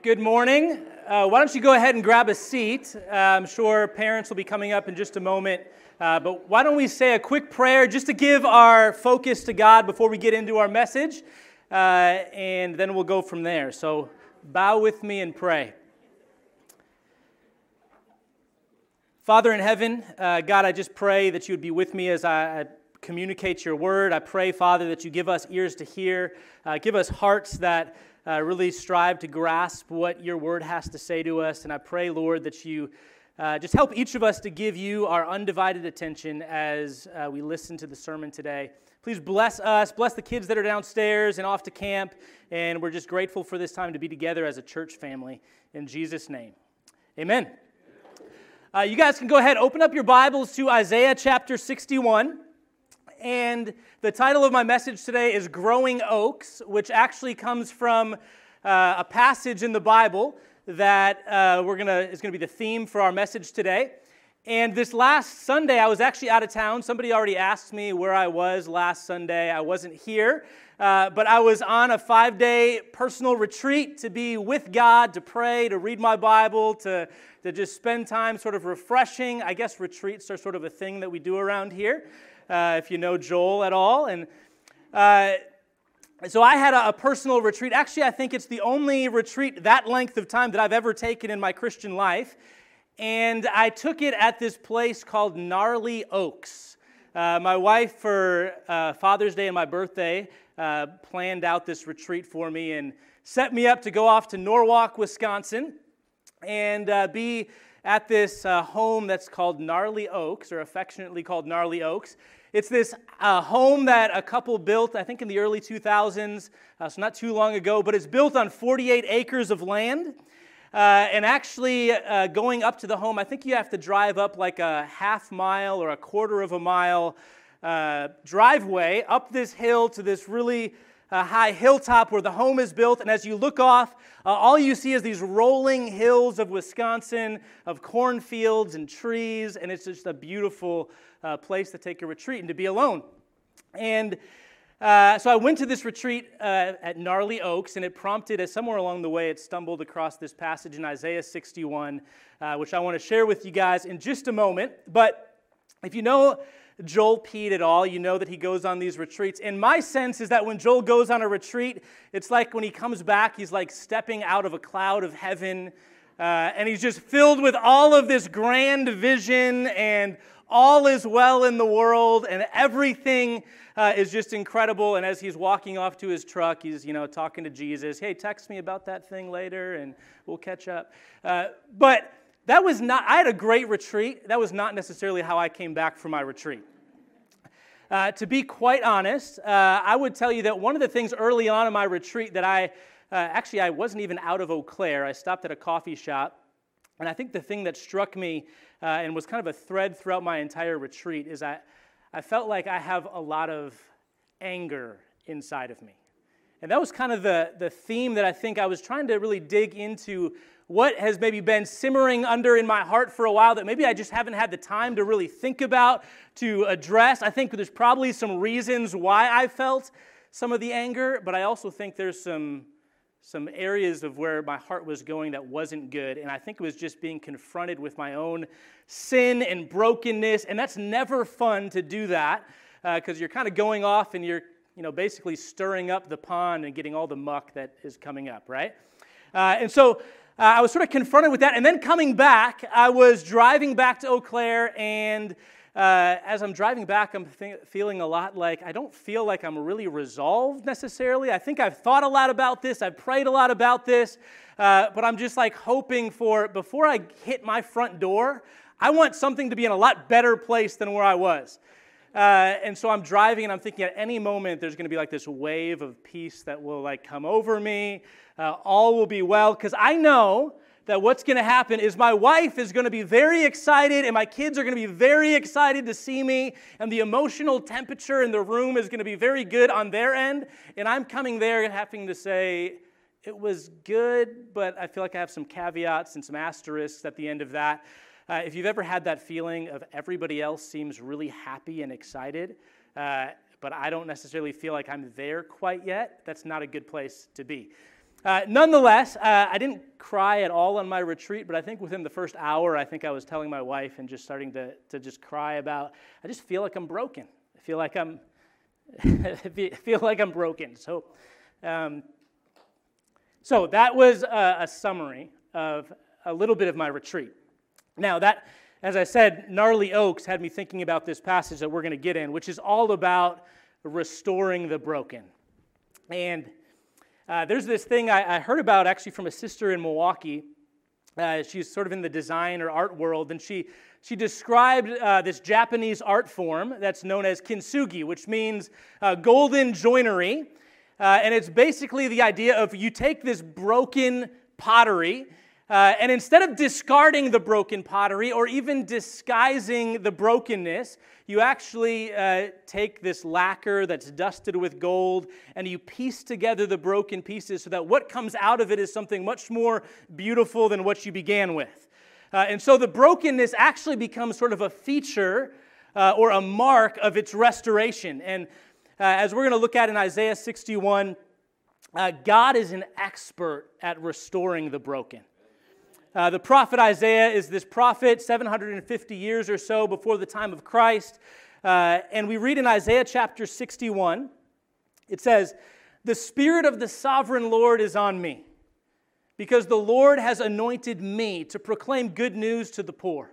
Good morning. Uh, why don't you go ahead and grab a seat? Uh, I'm sure parents will be coming up in just a moment. Uh, but why don't we say a quick prayer just to give our focus to God before we get into our message? Uh, and then we'll go from there. So bow with me and pray. Father in heaven, uh, God, I just pray that you would be with me as I, I communicate your word. I pray, Father, that you give us ears to hear, uh, give us hearts that uh, really strive to grasp what your word has to say to us. And I pray, Lord, that you uh, just help each of us to give you our undivided attention as uh, we listen to the sermon today. Please bless us, bless the kids that are downstairs and off to camp. And we're just grateful for this time to be together as a church family. In Jesus' name, amen. Uh, you guys can go ahead, open up your Bibles to Isaiah chapter 61. And the title of my message today is Growing Oaks, which actually comes from uh, a passage in the Bible that uh, we're gonna, is going to be the theme for our message today. And this last Sunday, I was actually out of town. Somebody already asked me where I was last Sunday. I wasn't here, uh, but I was on a five day personal retreat to be with God, to pray, to read my Bible, to, to just spend time sort of refreshing. I guess retreats are sort of a thing that we do around here if you know Joel at all. And uh, so I had a, a, personal retreat. Actually, I think it's the only retreat that length of time that I've ever taken in my Christian life. And I took it at this place called Gnarly Oaks. Uh, my wife, for uh, Father's Day and my birthday, uh, planned out this retreat for me and set me up to go off to Norwalk, Wisconsin, and uh, be at this uh, home that's called Gnarly Oaks, or affectionately called Gnarly Oaks. It's this uh, home that a couple built, I think, in the early 2000s, uh, so not too long ago, but it's built on 48 acres of land. Uh, and actually, uh, going up to the home, I think you have to drive up like a half mile or a quarter of a mile uh, driveway up this hill to this really uh, high hilltop where the home is built. And as you look off, uh, all you see is these rolling hills of Wisconsin, of cornfields and trees. And it's just a beautiful uh, place to take a retreat and to be alone. And uh, so I went to this retreat uh, at Gnarly Oaks, and it prompted, as somewhere along the way, it stumbled across this passage in Isaiah 61, uh, which I want to share with you guys in just a moment. But if you know Joel Pete at all, you know that he goes on these retreats. And my sense is that when Joel goes on a retreat, it's like when he comes back, he's like stepping out of a cloud of heaven. Uh, and he's just filled with all of this grand vision and all is well in the world and everything uh, is just incredible. And as he's walking off to his truck, he's, you know, talking to Jesus. Hey, text me about that thing later and we'll catch up. Uh, but that was not, I had a great retreat. That was not necessarily how I came back from my retreat. Uh, to be quite honest, uh, I would tell you that one of the things early on in my retreat that I, uh, actually, I wasn't even out of Eau Claire. I stopped at a coffee shop. And I think the thing that struck me uh, and was kind of a thread throughout my entire retreat is I, I felt like I have a lot of anger inside of me. And that was kind of the, the theme that I think I was trying to really dig into what has maybe been simmering under in my heart for a while that maybe I just haven't had the time to really think about, to address. I think there's probably some reasons why I felt some of the anger, but I also think there's some some areas of where my heart was going that wasn't good. And I think it was just being confronted with my own sin and brokenness. And that's never fun to do that because uh, you're kind of going off and you're, you know, basically stirring up the pond and getting all the muck that is coming up, right? Uh, and so uh, I was sort of confronted with that. And then coming back, I was driving back to Eau Claire and uh, as I'm driving back, I'm th- feeling a lot like I don't feel like I'm really resolved necessarily. I think I've thought a lot about this, I've prayed a lot about this, uh, but I'm just like hoping for before I hit my front door, I want something to be in a lot better place than where I was. Uh, and so I'm driving and I'm thinking at any moment there's going to be like this wave of peace that will like come over me. Uh, all will be well because I know that what's going to happen is my wife is going to be very excited and my kids are going to be very excited to see me. And the emotional temperature in the room is going to be very good on their end. And i'm coming there having to say it was good but i feel like i have some caveats and some asterisks at the end of that uh, if you've ever had that feeling of everybody else seems really happy and excited uh, but i don't necessarily feel like i'm there quite yet that's not a good place to be Uh, nonetheless, uh, I didn't cry at all on my retreat, but I think within the first hour, I think I was telling my wife and just starting to, to just cry about, I just feel like I'm broken. I feel like I'm, feel like I'm broken. So, um, so that was a, a summary of a little bit of my retreat. Now, that, as I said, Gnarly Oaks had me thinking about this passage that we're going to get in, which is all about restoring the broken. And uh, there's this thing I, I, heard about actually from a sister in Milwaukee. Uh, she's sort of in the design or art world, and she, she described uh, this Japanese art form that's known as kintsugi, which means uh, golden joinery. Uh, and it's basically the idea of you take this broken pottery uh, and instead of discarding the broken pottery or even disguising the brokenness, you actually uh, take this lacquer that's dusted with gold and you piece together the broken pieces so that what comes out of it is something much more beautiful than what you began with. Uh, and so the brokenness actually becomes sort of a feature uh, or a mark of its restoration. And uh, as we're going to look at in Isaiah 61, uh, God is an expert at restoring the broken. Uh, the prophet Isaiah is this prophet 750 years or so before the time of Christ. Uh, and we read in Isaiah chapter 61, it says, The Spirit of the sovereign Lord is on me, because the Lord has anointed me to proclaim good news to the poor.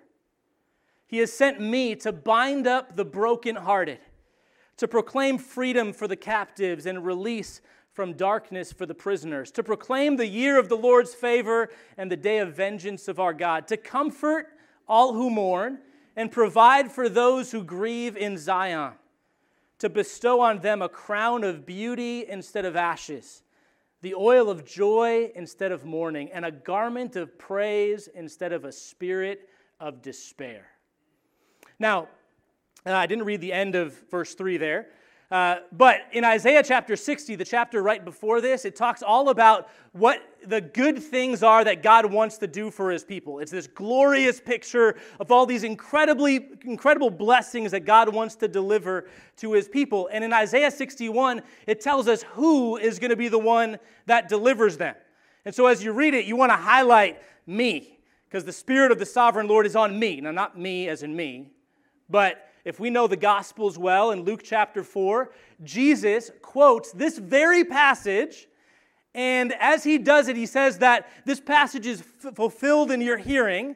He has sent me to bind up the brokenhearted, to proclaim freedom for the captives and release from darkness for the prisoners, to proclaim the year of the Lord's favor and the day of vengeance of our God, to comfort all who mourn and provide for those who grieve in Zion, to bestow on them a crown of beauty instead of ashes, the oil of joy instead of mourning, and a garment of praise instead of a spirit of despair. Now, uh, I didn't read the end of verse 3 there. Uh, but in Isaiah chapter 60, the chapter right before this, it talks all about what the good things are that God wants to do for his people. It's this glorious picture of all these incredibly incredible blessings that God wants to deliver to his people. And in Isaiah 61, it tells us who is going to be the one that delivers them. And so as you read it, you want to highlight me because the spirit of the sovereign Lord is on me. Now not me as in me, but if we know the Gospels well, in Luke chapter 4, Jesus quotes this very passage. And as he does it, he says that this passage is f- fulfilled in your hearing.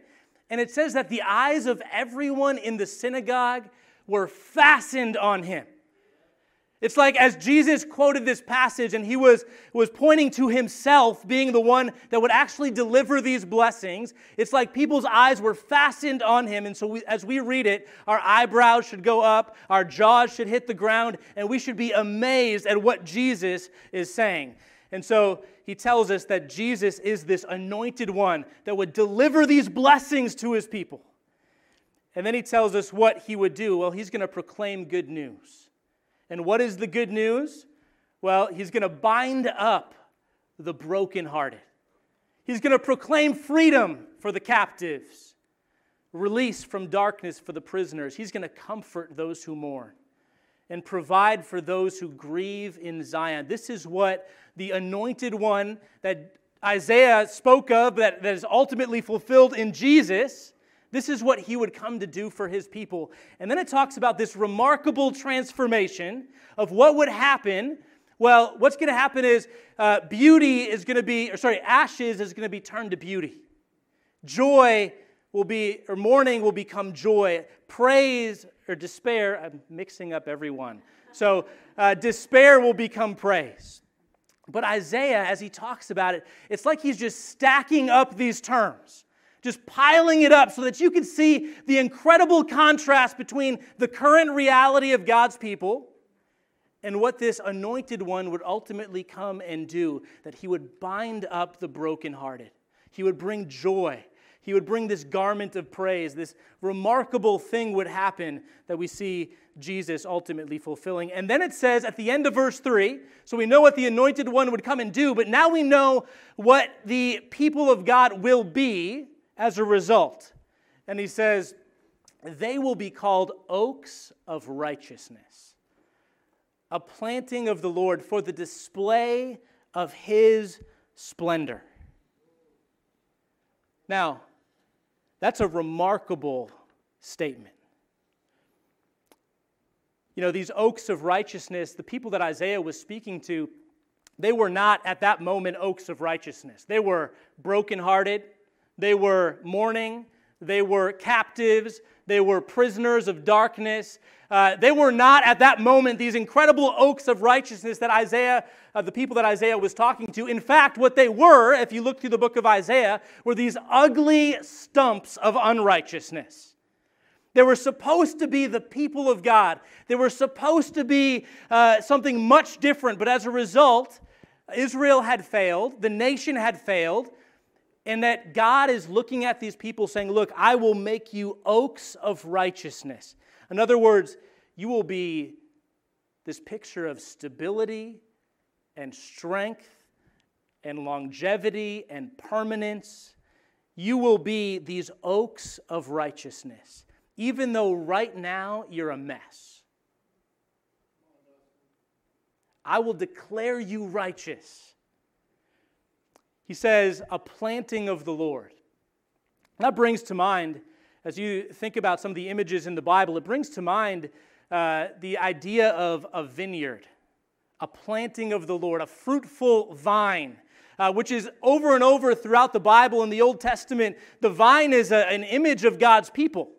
And it says that the eyes of everyone in the synagogue were fastened on him. It's like as Jesus quoted this passage and he was, was pointing to himself being the one that would actually deliver these blessings, it's like people's eyes were fastened on him. And so we, as we read it, our eyebrows should go up, our jaws should hit the ground, and we should be amazed at what Jesus is saying. And so he tells us that Jesus is this anointed one that would deliver these blessings to his people. And then he tells us what he would do. Well, he's going to proclaim good news. And what is the good news? Well, he's going to bind up the brokenhearted. He's going to proclaim freedom for the captives, release from darkness for the prisoners. He's going to comfort those who mourn and provide for those who grieve in Zion. This is what the anointed one that Isaiah spoke of, that, that is ultimately fulfilled in Jesus, this is what he would come to do for his people. And then it talks about this remarkable transformation of what would happen. Well, what's going to happen is uh, beauty is going to be, or sorry, ashes is going to be turned to beauty. Joy will be, or mourning will become joy. Praise or despair, I'm mixing up everyone. So uh, despair will become praise. But Isaiah, as he talks about it, it's like he's just stacking up these terms just piling it up so that you can see the incredible contrast between the current reality of God's people and what this anointed one would ultimately come and do that he would bind up the brokenhearted, he would bring joy. He would bring this garment of praise. This remarkable thing would happen that we see Jesus ultimately fulfilling. And then it says at the end of verse 3 so we know what the anointed one would come and do, but now we know what the people of God will be as a result. And he says, They will be called oaks of righteousness, a planting of the Lord for the display of his splendor. Now, that's a remarkable statement. You know, these oaks of righteousness, the people that Isaiah was speaking to, they were not at that moment oaks of righteousness. They were brokenhearted, they were mourning, they were captives, they were prisoners of darkness. Uh, they were not at that moment these incredible oaks of righteousness that Isaiah, uh, the people that Isaiah was talking to. In fact, what they were, if you look through the book of Isaiah, were these ugly stumps of unrighteousness. They were supposed to be the people of God. They were supposed to be uh, something much different, but as a result, Israel had failed, the nation had failed, and that God is looking at these people saying, Look, I will make you oaks of righteousness. In other words, you will be this picture of stability and strength and longevity and permanence. You will be these oaks of righteousness, even though right now you're a mess. I will declare you righteous. He says, a planting of the Lord. That brings to mind, as you think about some of the images in the Bible, it brings to mind uh, the idea of a vineyard, a planting of the Lord, a fruitful vine. Uh, which is over and over throughout the Bible in the Old Testament. The vine is a, an image of God's people.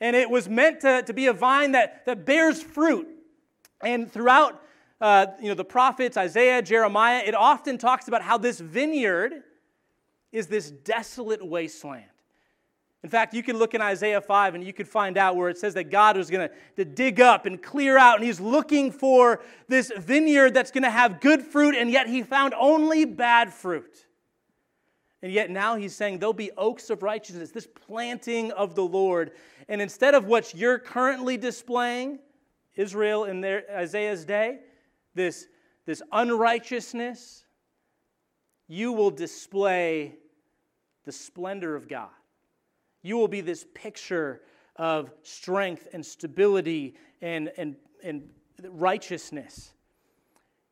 And it was meant to, to be a vine that, that bears fruit. And throughout uh, you know, the prophets, Isaiah, Jeremiah, it often talks about how this vineyard is this desolate wasteland. In fact, you can look in Isaiah 5 and you could find out where it says that God was going to dig up and clear out, and he's looking for this vineyard that's going to have good fruit, and yet he found only bad fruit. And yet now he's saying there'll be oaks of righteousness, this planting of the Lord. And instead of what you're currently displaying, Israel in their, Isaiah's day, this, this unrighteousness, you will display the splendor of God. You will be this picture of strength and stability and, and, and righteousness.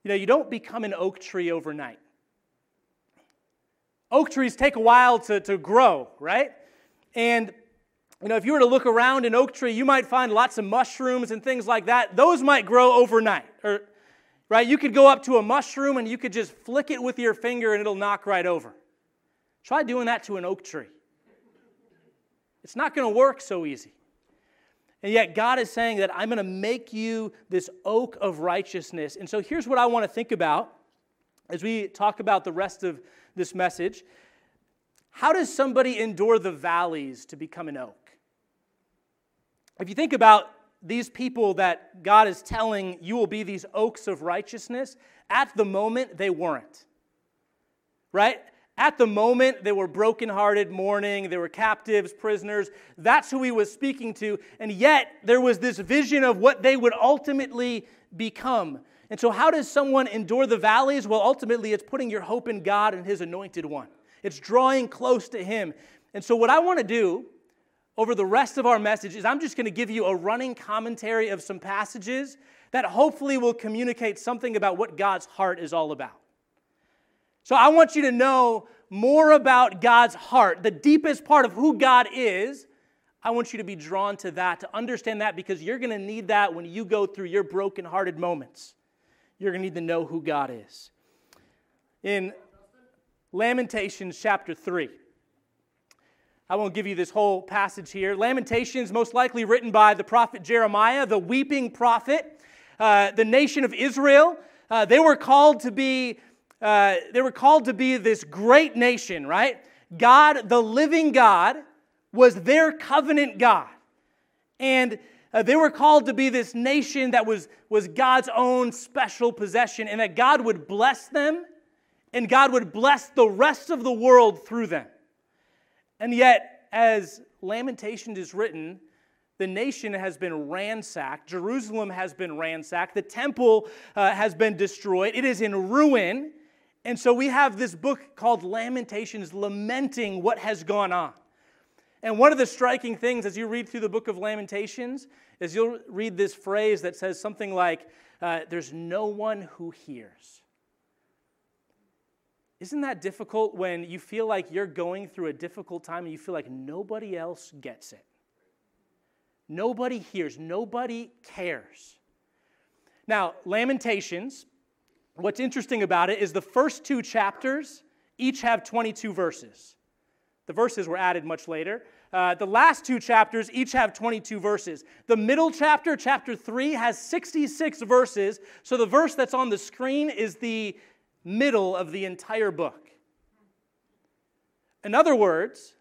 You know, you don't become an oak tree overnight. Oak trees take a while to, to grow, right? And, you know, if you were to look around an oak tree, you might find lots of mushrooms and things like that. Those might grow overnight, or right? You could go up to a mushroom and you could just flick it with your finger and it'll knock right over. Try doing that to an oak tree. It's not going to work so easy. And yet, God is saying that I'm going to make you this oak of righteousness. And so, here's what I want to think about as we talk about the rest of this message. How does somebody endure the valleys to become an oak? If you think about these people that God is telling you will be these oaks of righteousness, at the moment they weren't. Right? At the moment, they were brokenhearted, mourning, they were captives, prisoners. That's who he was speaking to. And yet, there was this vision of what they would ultimately become. And so, how does someone endure the valleys? Well, ultimately, it's putting your hope in God and his anointed one, it's drawing close to him. And so, what I want to do over the rest of our message is I'm just going to give you a running commentary of some passages that hopefully will communicate something about what God's heart is all about. So I want you to know more about God's heart, the deepest part of who God is. I want you to be drawn to that, to understand that, because you're going to need that when you go through your brokenhearted moments. You're going to need to know who God is. In Lamentations chapter 3, I won't give you this whole passage here. Lamentations, most likely written by the prophet Jeremiah, the weeping prophet. Uh, the nation of Israel, uh, they were called to be. Uh, they were called to be this great nation, right? God, the living God, was their covenant God. And uh, they were called to be this nation that was, was God's own special possession, and that God would bless them, and God would bless the rest of the world through them. And yet, as Lamentations is written, the nation has been ransacked. Jerusalem has been ransacked. The temple uh, has been destroyed. It is in ruin. And so we have this book called Lamentations lamenting what has gone on. And one of the striking things as you read through the book of Lamentations is you'll read this phrase that says something like, uh, There's no one who hears. Isn't that difficult when you feel like you're going through a difficult time and you feel like nobody else gets it? Nobody hears, nobody cares. Now, Lamentations, what's interesting about it is the first two chapters each have 22 verses. The verses were added much later. Uh, the last two chapters each have 22 verses. The middle chapter, chapter 3, has 66 verses. So the verse that's on the screen is the middle of the entire book. In other words,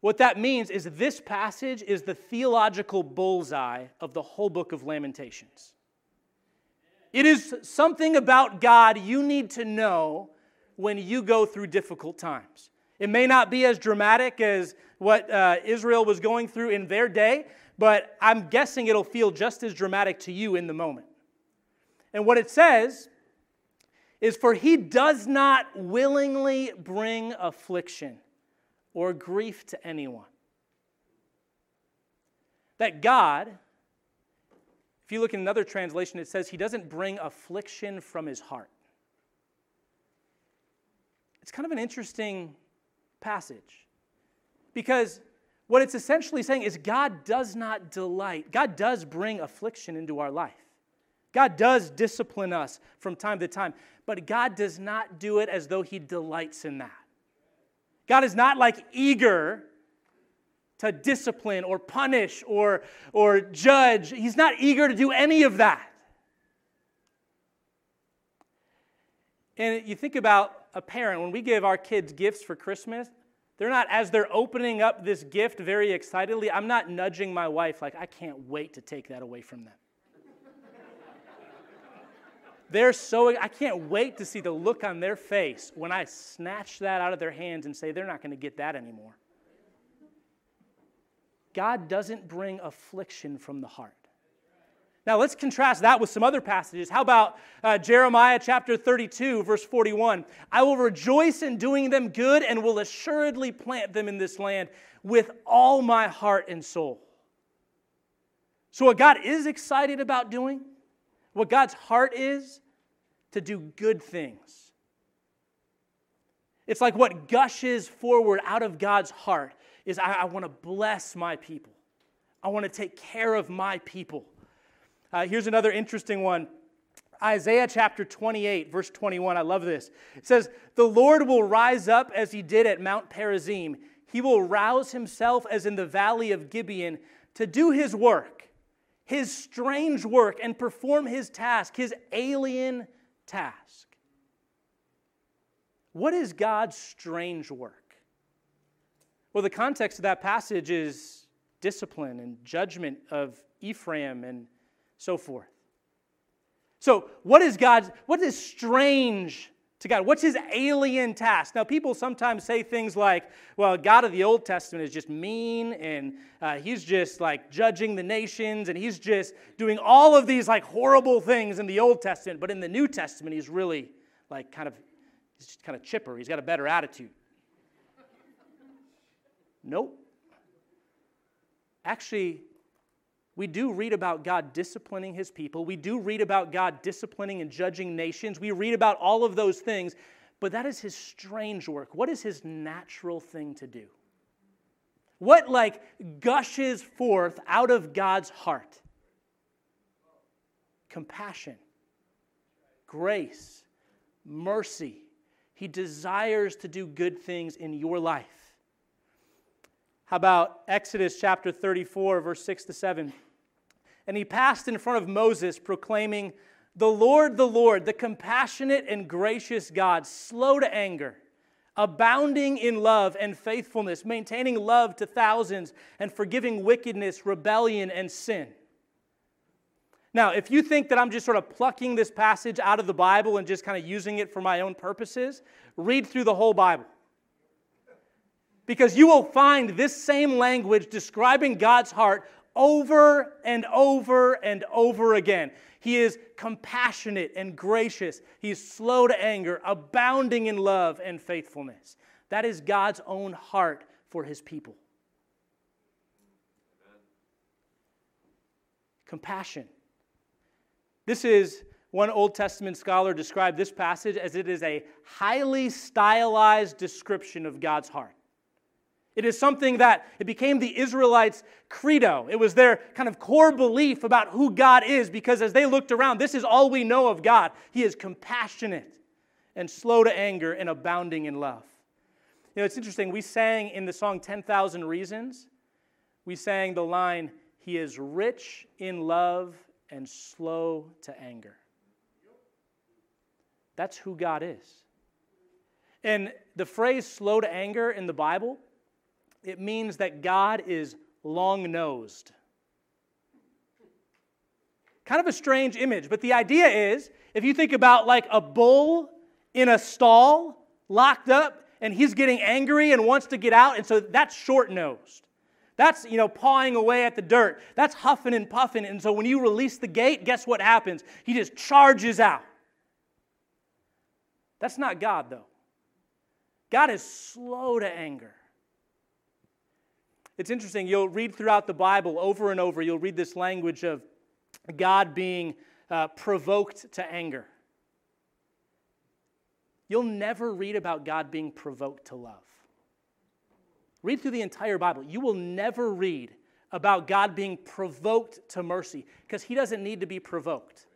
what that means is this passage is the theological bullseye of the whole book of Lamentations. It is something about God you need to know when you go through difficult times. It may not be as dramatic as what uh, Israel was going through in their day, but I'm guessing it'll feel just as dramatic to you in the moment. And what it says is For he does not willingly bring affliction or grief to anyone. That God, if you look in another translation, it says he doesn't bring affliction from his heart. It's kind of an interesting passage because what it's essentially saying is God does not delight, God does bring affliction into our life. God does discipline us from time to time, but God does not do it as though He delights in that. God is not like eager to discipline or punish or, or judge. He's not eager to do any of that. And you think about a parent, when we give our kids gifts for Christmas, they're not, as they're opening up this gift very excitedly, I'm not nudging my wife like, I can't wait to take that away from them. They're so, I can't wait to see the look on their face when I snatch that out of their hands and say, they're not going to get that anymore. God doesn't bring affliction from the heart. Now, let's contrast that with some other passages. How about uh, Jeremiah chapter 32, verse 41? I will rejoice in doing them good and will assuredly plant them in this land with all my heart and soul. So, what God is excited about doing what God's heart is to do good things. It's like what gushes forward out of God's heart is I, I want to bless my people. I want to take care of my people. Uh, here's another interesting one Isaiah chapter 28, verse 21. I love this. It says, The Lord will rise up as he did at Mount Perazim. He will rouse himself as in the valley of Gibeon to do his work his strange work and perform his task, his alien task. What is God's strange work? Well, the context of that passage is discipline and judgment of Ephraim and so forth. So, what is God's, what is strange to God? What's his alien task? Now, people sometimes say things like, well, God of the Old Testament is just mean and uh, he's just like judging the nations and he's just doing all of these like horrible things in the Old Testament, but in the New Testament, he's really like kind of, he's just kind of chipper. He's got a better attitude. nope. Actually, we do read about God disciplining his people. We do read about God disciplining and judging nations. We read about all of those things, but that is his strange work. What is his natural thing to do? What, like, gushes forth out of God's heart? Compassion, grace, mercy. He desires to do good things in your life. How about Exodus chapter 34, verse 6 to 7? and he passed in front of Moses, proclaiming, The Lord, the Lord, the compassionate and gracious God, slow to anger, abounding in love and faithfulness, maintaining love to thousands, and forgiving wickedness, rebellion, and sin. Now, if you think that I'm just sort of plucking this passage out of the Bible and just kind of using it for my own purposes, read through the whole Bible. Because you will find this same language describing God's heart over and over and over again. He is compassionate and gracious. He is slow to anger, abounding in love and faithfulness. That is God's own heart for his people. Compassion. This is One Old Testament scholar described this passage as it is a highly stylized description of God's heart. It is something that it became the Israelites' credo. It was their kind of core belief about who God is because as they looked around, this is all we know of God. He is compassionate and slow to anger and abounding in love. You know, it's interesting. We sang in the song 10,000 Reasons, we sang the line, He is rich in love and slow to anger. That's who God is. And the phrase slow to anger in the Bible it means that God is long nosed. Kind of a strange image, but the idea is if you think about like a bull in a stall, locked up, and he's getting angry and wants to get out, and so that's short nosed. That's, you know, pawing away at the dirt. That's huffing and puffing. And so when you release the gate, guess what happens? He just charges out. That's not God, though. God is slow to anger. It's interesting, you'll read throughout the Bible over and over, you'll read this language of God being uh, provoked to anger. You'll never read about God being provoked to love. Read through the entire Bible. You will never read about God being provoked to mercy because he doesn't need to be provoked.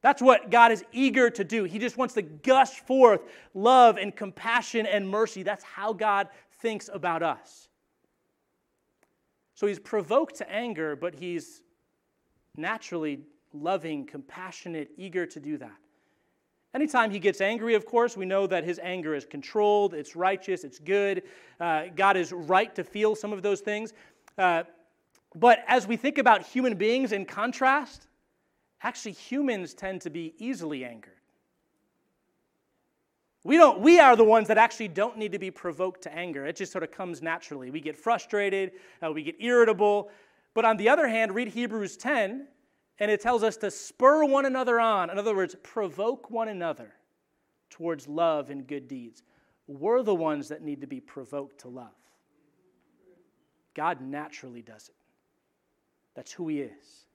That's what God is eager to do. He just wants to gush forth love and compassion and mercy. That's how God thinks about us. So he's provoked to anger, but he's naturally loving, compassionate, eager to do that. Anytime he gets angry, of course, we know that his anger is controlled, it's righteous, it's good. Uh, God is right to feel some of those things. Uh, but as we think about human beings in contrast, actually humans tend to be easily angered. We, don't, we are the ones that actually don't need to be provoked to anger. It just sort of comes naturally. We get frustrated, uh, we get irritable. But on the other hand, read Hebrews 10, and it tells us to spur one another on. In other words, provoke one another towards love and good deeds. We're the ones that need to be provoked to love. God naturally does it. That's who He is.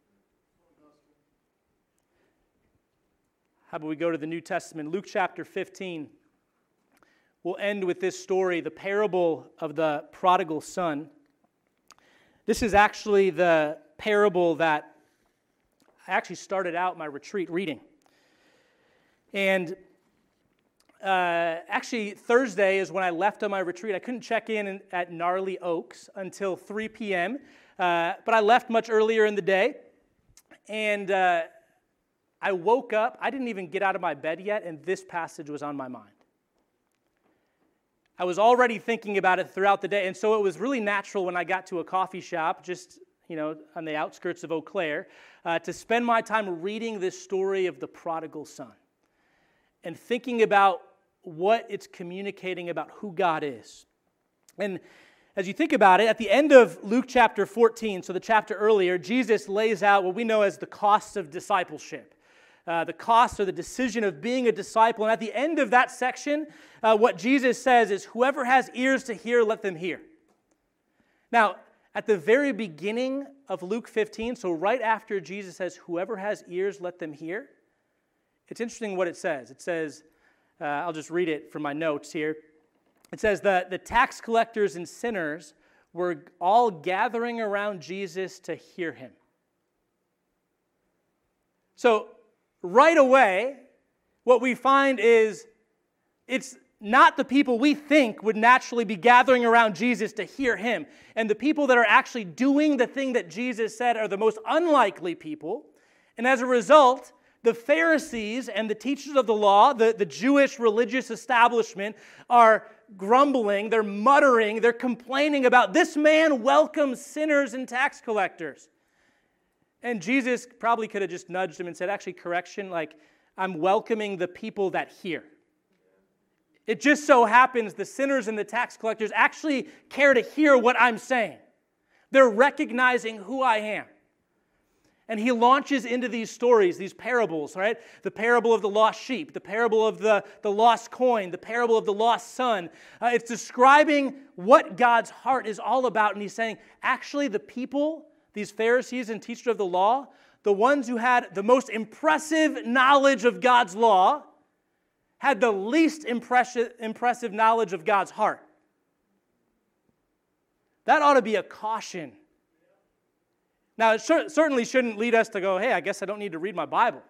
How about we go to the New Testament? Luke chapter 15. We'll end with this story, the parable of the prodigal son. This is actually the parable that I actually started out my retreat reading. And uh, actually, Thursday is when I left on my retreat. I couldn't check in at Gnarly Oaks until 3 p.m., uh, but I left much earlier in the day. And uh, I woke up, I didn't even get out of my bed yet, and this passage was on my mind. I was already thinking about it throughout the day, and so it was really natural when I got to a coffee shop just you know on the outskirts of Eau Claire uh, to spend my time reading this story of the prodigal son and thinking about what it's communicating about who God is. And as you think about it, at the end of Luke chapter 14, so the chapter earlier, Jesus lays out what we know as the costs of discipleship uh, the cost or the decision of being a disciple. And at the end of that section, uh, what Jesus says is, Whoever has ears to hear, let them hear. Now, at the very beginning of Luke 15, so right after Jesus says, Whoever has ears, let them hear, it's interesting what it says. It says, uh, I'll just read it from my notes here. It says that the tax collectors and sinners were all gathering around Jesus to hear him. So right away, what we find is it's not the people we think would naturally be gathering around Jesus to hear him. And the people that are actually doing the thing that Jesus said are the most unlikely people. And as a result, the Pharisees and the teachers of the law, the, the Jewish religious establishment, are grumbling, they're muttering, they're complaining about this man welcomes sinners and tax collectors. And Jesus probably could have just nudged him and said, actually, correction, like, I'm welcoming the people that hear. It just so happens the sinners and the tax collectors actually care to hear what I'm saying. They're recognizing who I am. And he launches into these stories, these parables, right? The parable of the lost sheep, the parable of the, the lost coin, the parable of the lost son. Uh, it's describing what God's heart is all about. And he's saying, actually, the people these Pharisees and teachers of the law, the ones who had the most impressive knowledge of God's law had the least impressive, knowledge of God's heart. That ought to be a caution. Now, it certainly shouldn't lead us to go, hey, I guess I don't need to read my Bible.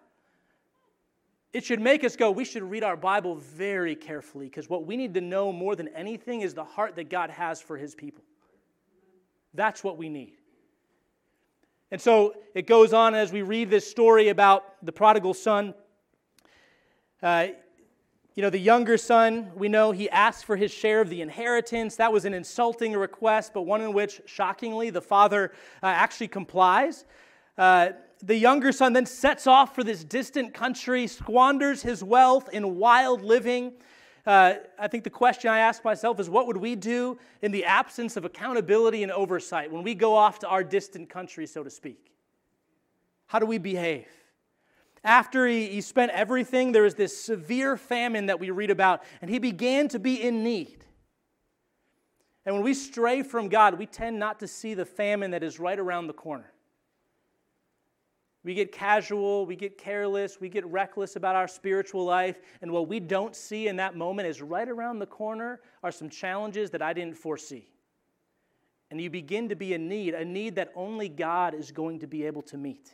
It should make us go, we should read our Bible very carefully because what we need to know more than anything is the heart that God has for his people. That's what we need. And so it goes on as we read this story about the prodigal son. Uh, you know, the younger son, we know he asked for his share of the inheritance. That was an insulting request, but one in which, shockingly, the father uh, actually complies. Uh, the younger son then sets off for this distant country, squanders his wealth in wild living. Uh, I think the question I ask myself is what would we do in the absence of accountability and oversight when we go off to our distant country, so to speak? How do we behave? After he, he spent everything, there is this severe famine that we read about, and he began to be in need. And when we stray from God, we tend not to see the famine that is right around the corner. We get casual, we get careless, we get reckless about our spiritual life, and what we don't see in that moment is right around the corner are some challenges that I didn't foresee. And you begin to be in need, a need that only God is going to be able to meet.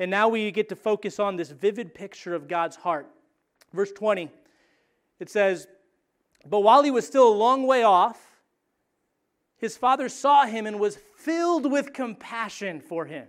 And now we get to focus on this vivid picture of God's heart. Verse 20, it says, But while he was still a long way off, his father saw him and was filled with compassion for him.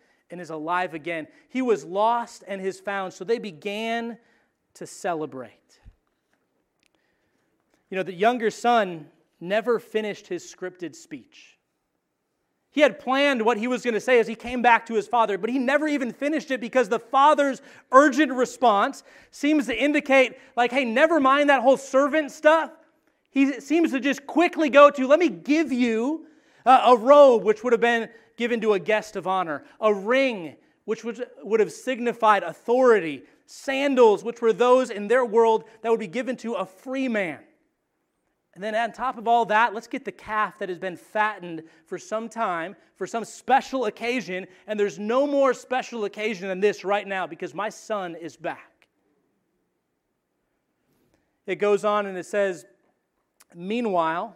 and is alive again. He was lost and is found. So they began to celebrate. You know, the younger son never finished his scripted speech. He had planned what he was going to say as he came back to his father, but he never even finished it because the father's urgent response seems to indicate, like, hey, never mind that whole servant stuff. He seems to just quickly go to, let me give you Uh, a robe, which would have been given to a guest of honor, a ring, which would have signified authority, sandals, which were those in their world that would be given to a free man. And then, on top of all that, let's get the calf that has been fattened for some time, for some special occasion. And there's no more special occasion than this right now because my son is back. It goes on and it says, Meanwhile,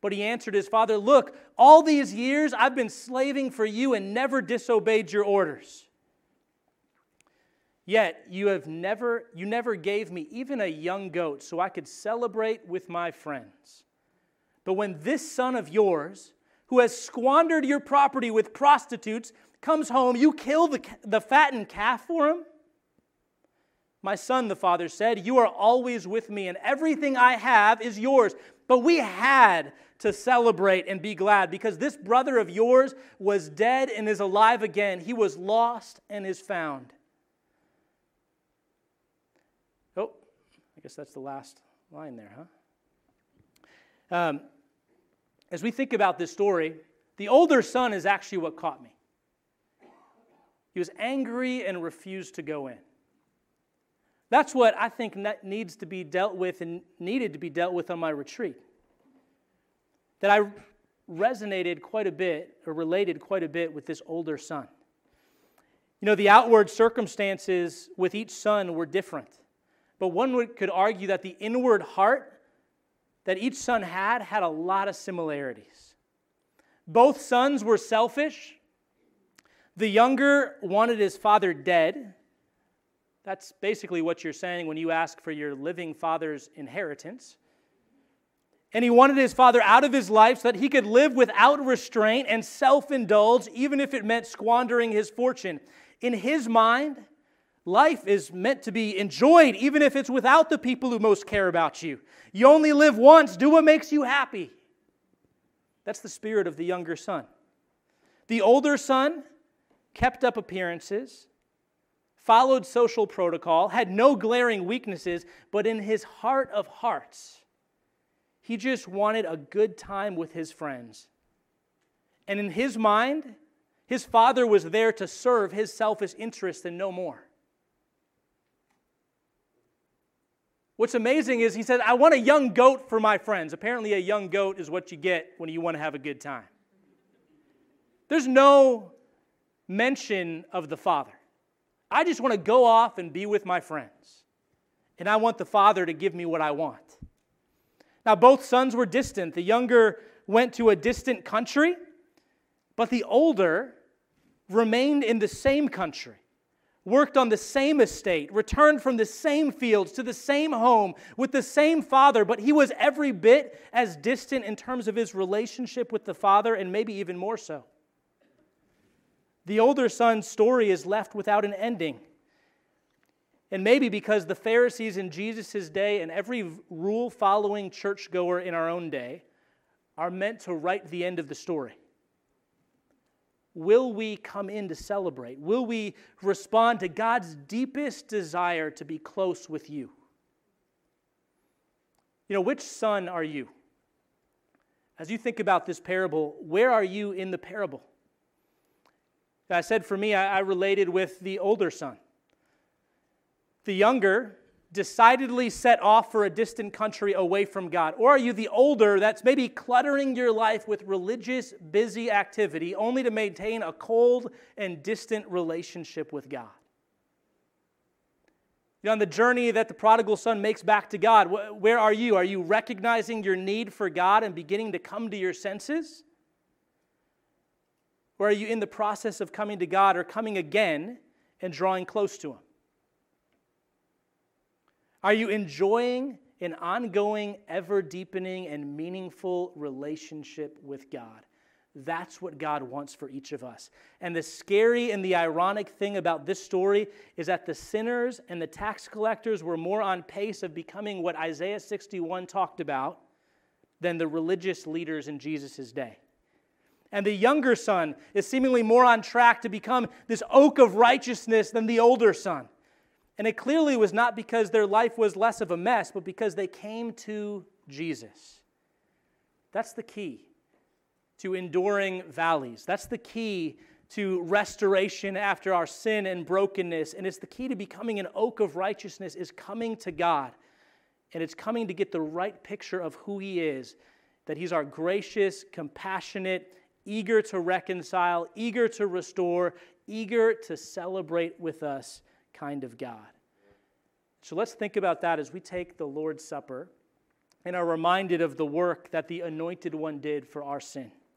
But he answered his father, Look, all these years I've been slaving for you and never disobeyed your orders. Yet you have never you never gave me even a young goat so I could celebrate with my friends. But when this son of yours, who has squandered your property with prostitutes, comes home, you kill the, the fattened calf for him? My son, the father said, You are always with me, and everything I have is yours. But we had to celebrate and be glad because this brother of yours was dead and is alive again. He was lost and is found. Oh, I guess that's the last line there, huh? Um, as we think about this story, the older son is actually what caught me. He was angry and refused to go in. That's what I think needs to be dealt with and needed to be dealt with on my retreat. That I resonated quite a bit or related quite a bit with this older son. You know, the outward circumstances with each son were different, but one could argue that the inward heart that each son had had a lot of similarities. Both sons were selfish. The younger wanted his father dead. That's basically what you're saying when you ask for your living father's inheritance. And he wanted his father out of his life so that he could live without restraint and self indulge, even if it meant squandering his fortune. In his mind, life is meant to be enjoyed, even if it's without the people who most care about you. You only live once, do what makes you happy. That's the spirit of the younger son. The older son kept up appearances, followed social protocol, had no glaring weaknesses, but in his heart of hearts, he just wanted a good time with his friends. And in his mind, his father was there to serve his selfish interests and no more. What's amazing is he said, I want a young goat for my friends. Apparently, a young goat is what you get when you want to have a good time. There's no mention of the father. I just want to go off and be with my friends. And I want the father to give me what I want. Now, both sons were distant. The younger went to a distant country, but the older remained in the same country, worked on the same estate, returned from the same fields to the same home with the same father, but he was every bit as distant in terms of his relationship with the father, and maybe even more so. The older son's story is left without an ending. And maybe because the Pharisees in Jesus' day and every rule following churchgoer in our own day are meant to write the end of the story. Will we come in to celebrate? Will we respond to God's deepest desire to be close with you? You know, which son are you? As you think about this parable, where are you in the parable? I said for me, I, I related with the older son. The younger decidedly set off for a distant country away from God? Or are you the older that's maybe cluttering your life with religious, busy activity only to maintain a cold and distant relationship with God? You know, on the journey that the prodigal son makes back to God, where are you? Are you recognizing your need for God and beginning to come to your senses? Or are you in the process of coming to God or coming again and drawing close to Him? Are you enjoying an ongoing, ever deepening, and meaningful relationship with God? That's what God wants for each of us. And the scary and the ironic thing about this story is that the sinners and the tax collectors were more on pace of becoming what Isaiah 61 talked about than the religious leaders in Jesus' day. And the younger son is seemingly more on track to become this oak of righteousness than the older son. And it clearly was not because their life was less of a mess, but because they came to Jesus. That's the key to enduring valleys. That's the key to restoration after our sin and brokenness. And it's the key to becoming an oak of righteousness is coming to God. And it's coming to get the right picture of who He is that He's our gracious, compassionate, eager to reconcile, eager to restore, eager to celebrate with us kind of God. So let's think about that as we take the Lord's Supper and are reminded of the work that the Anointed One did for our sin.